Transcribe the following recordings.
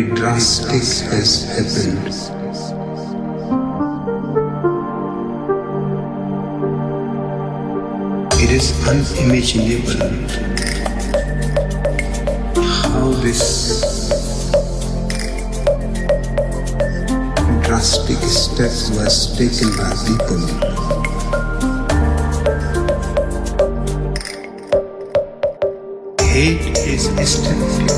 very drastic has happened. It is unimaginable how this drastic step was taken by people. hate is instantly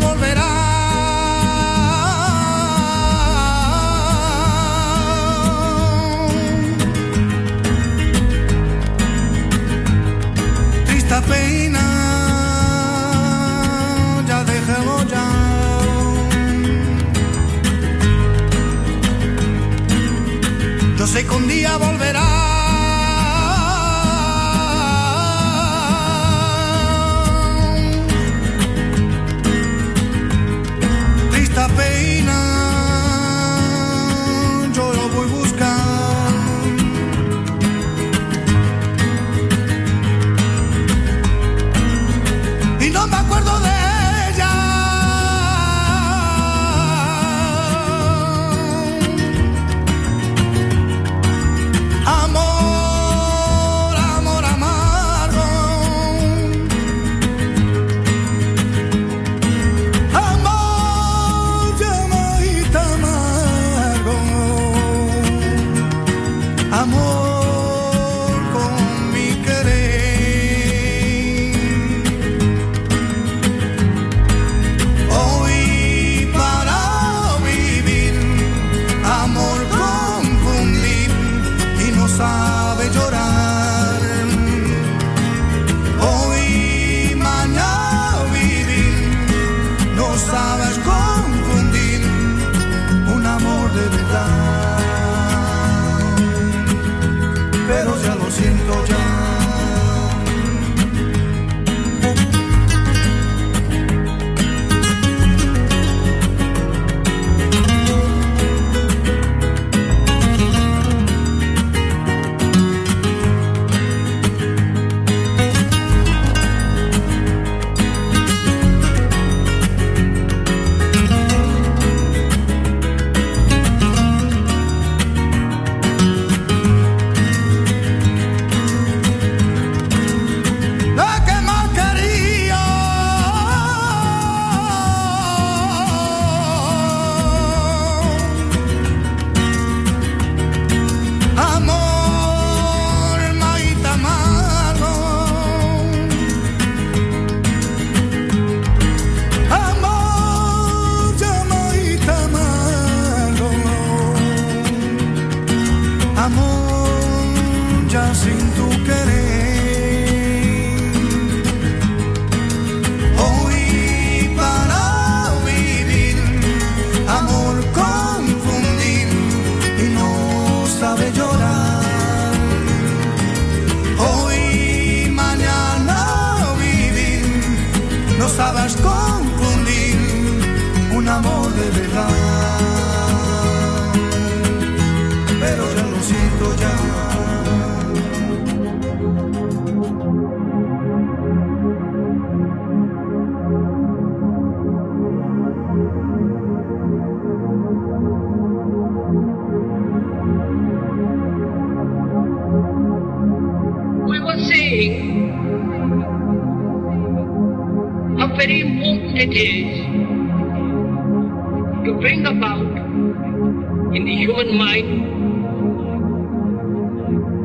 volverá.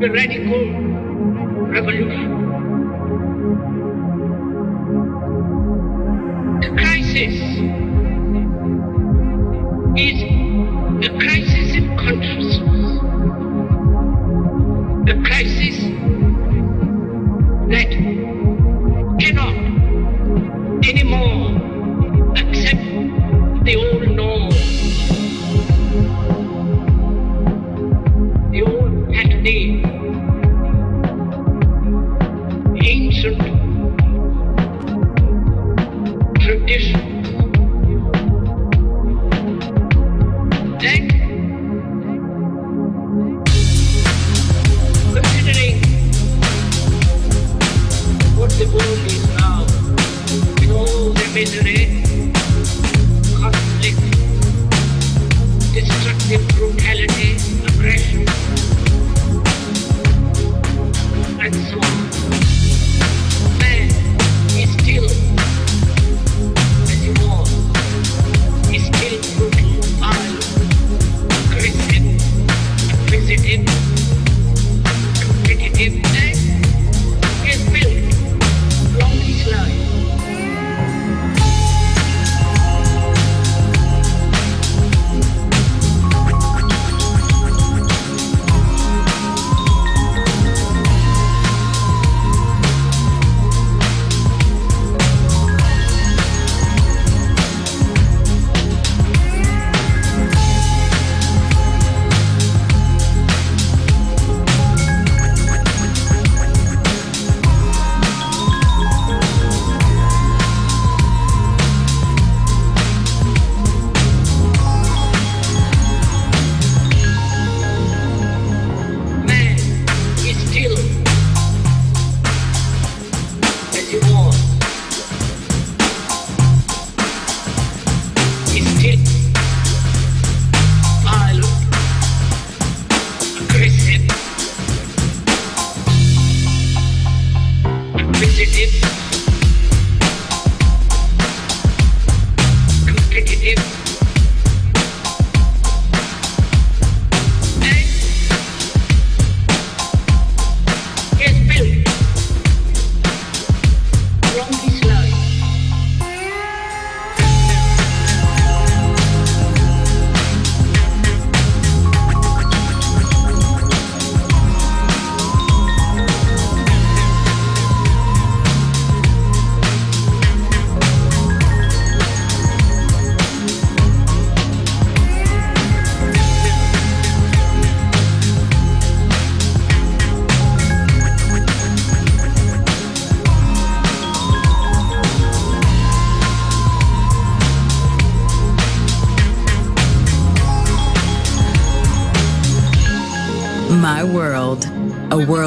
the radical revolution. The crisis is the crisis in consciousness, the crisis that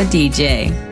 Papa DJ.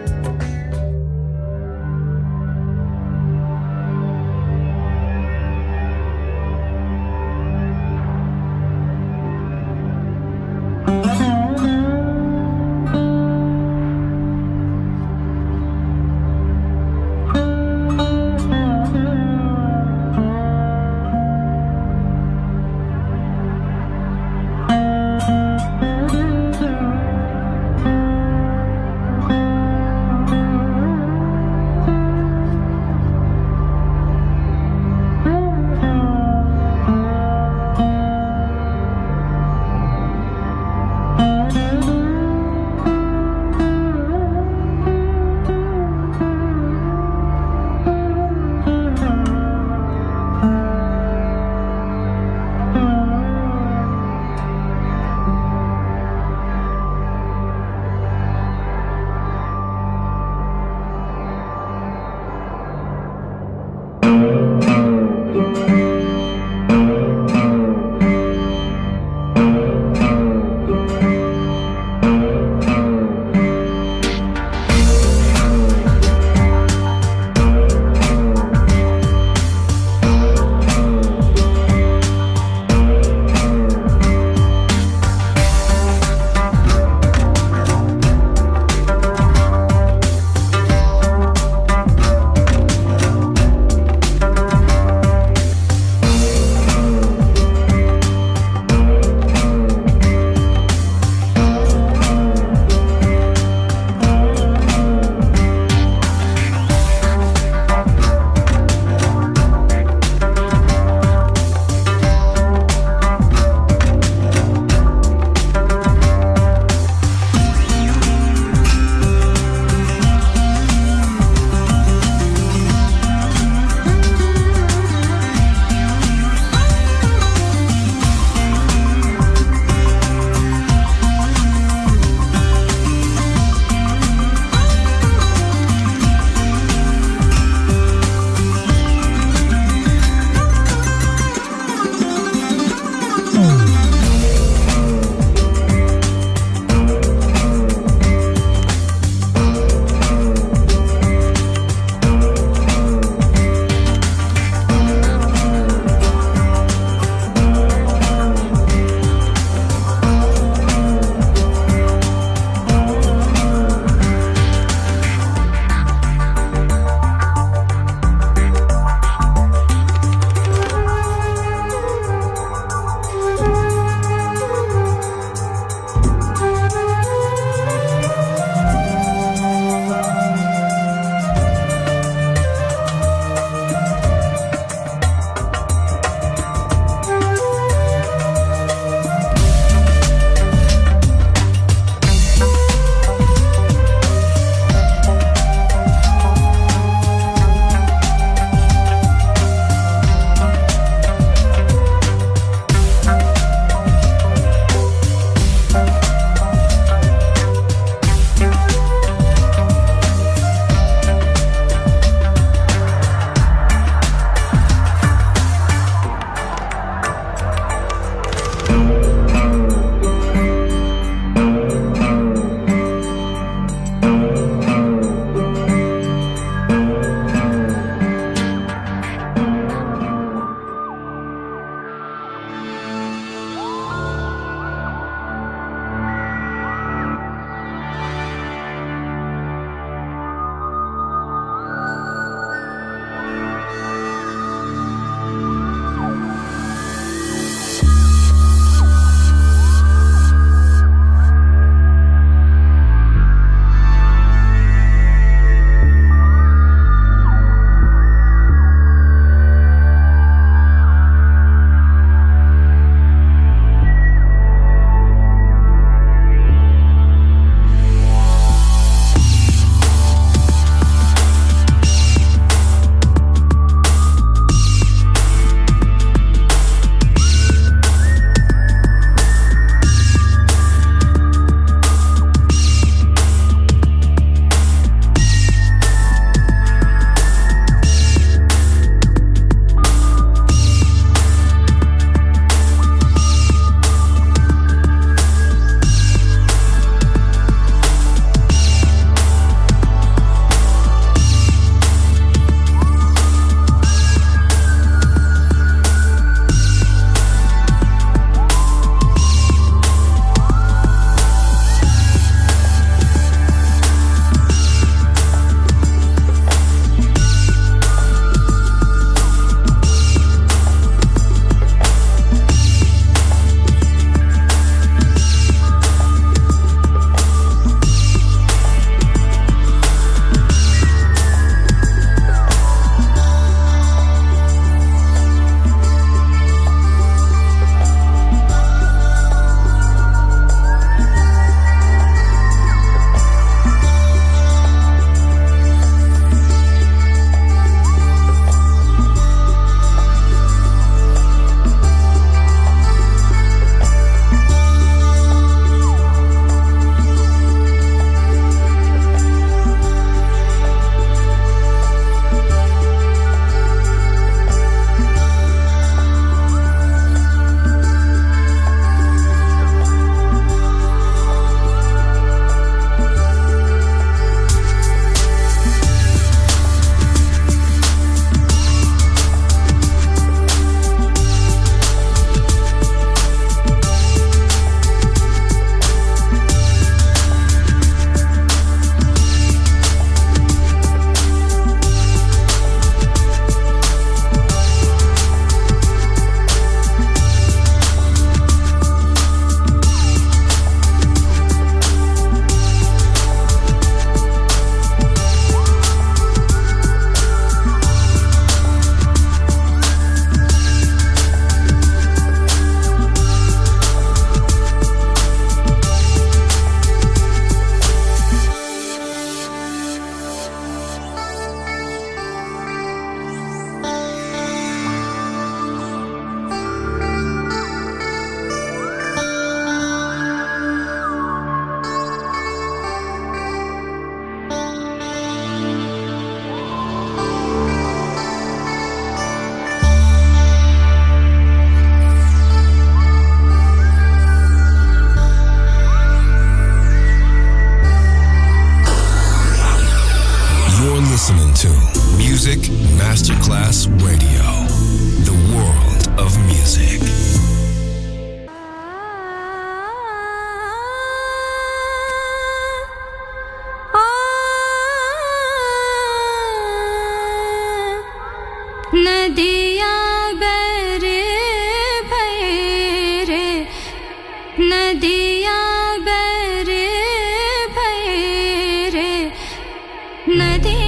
नदी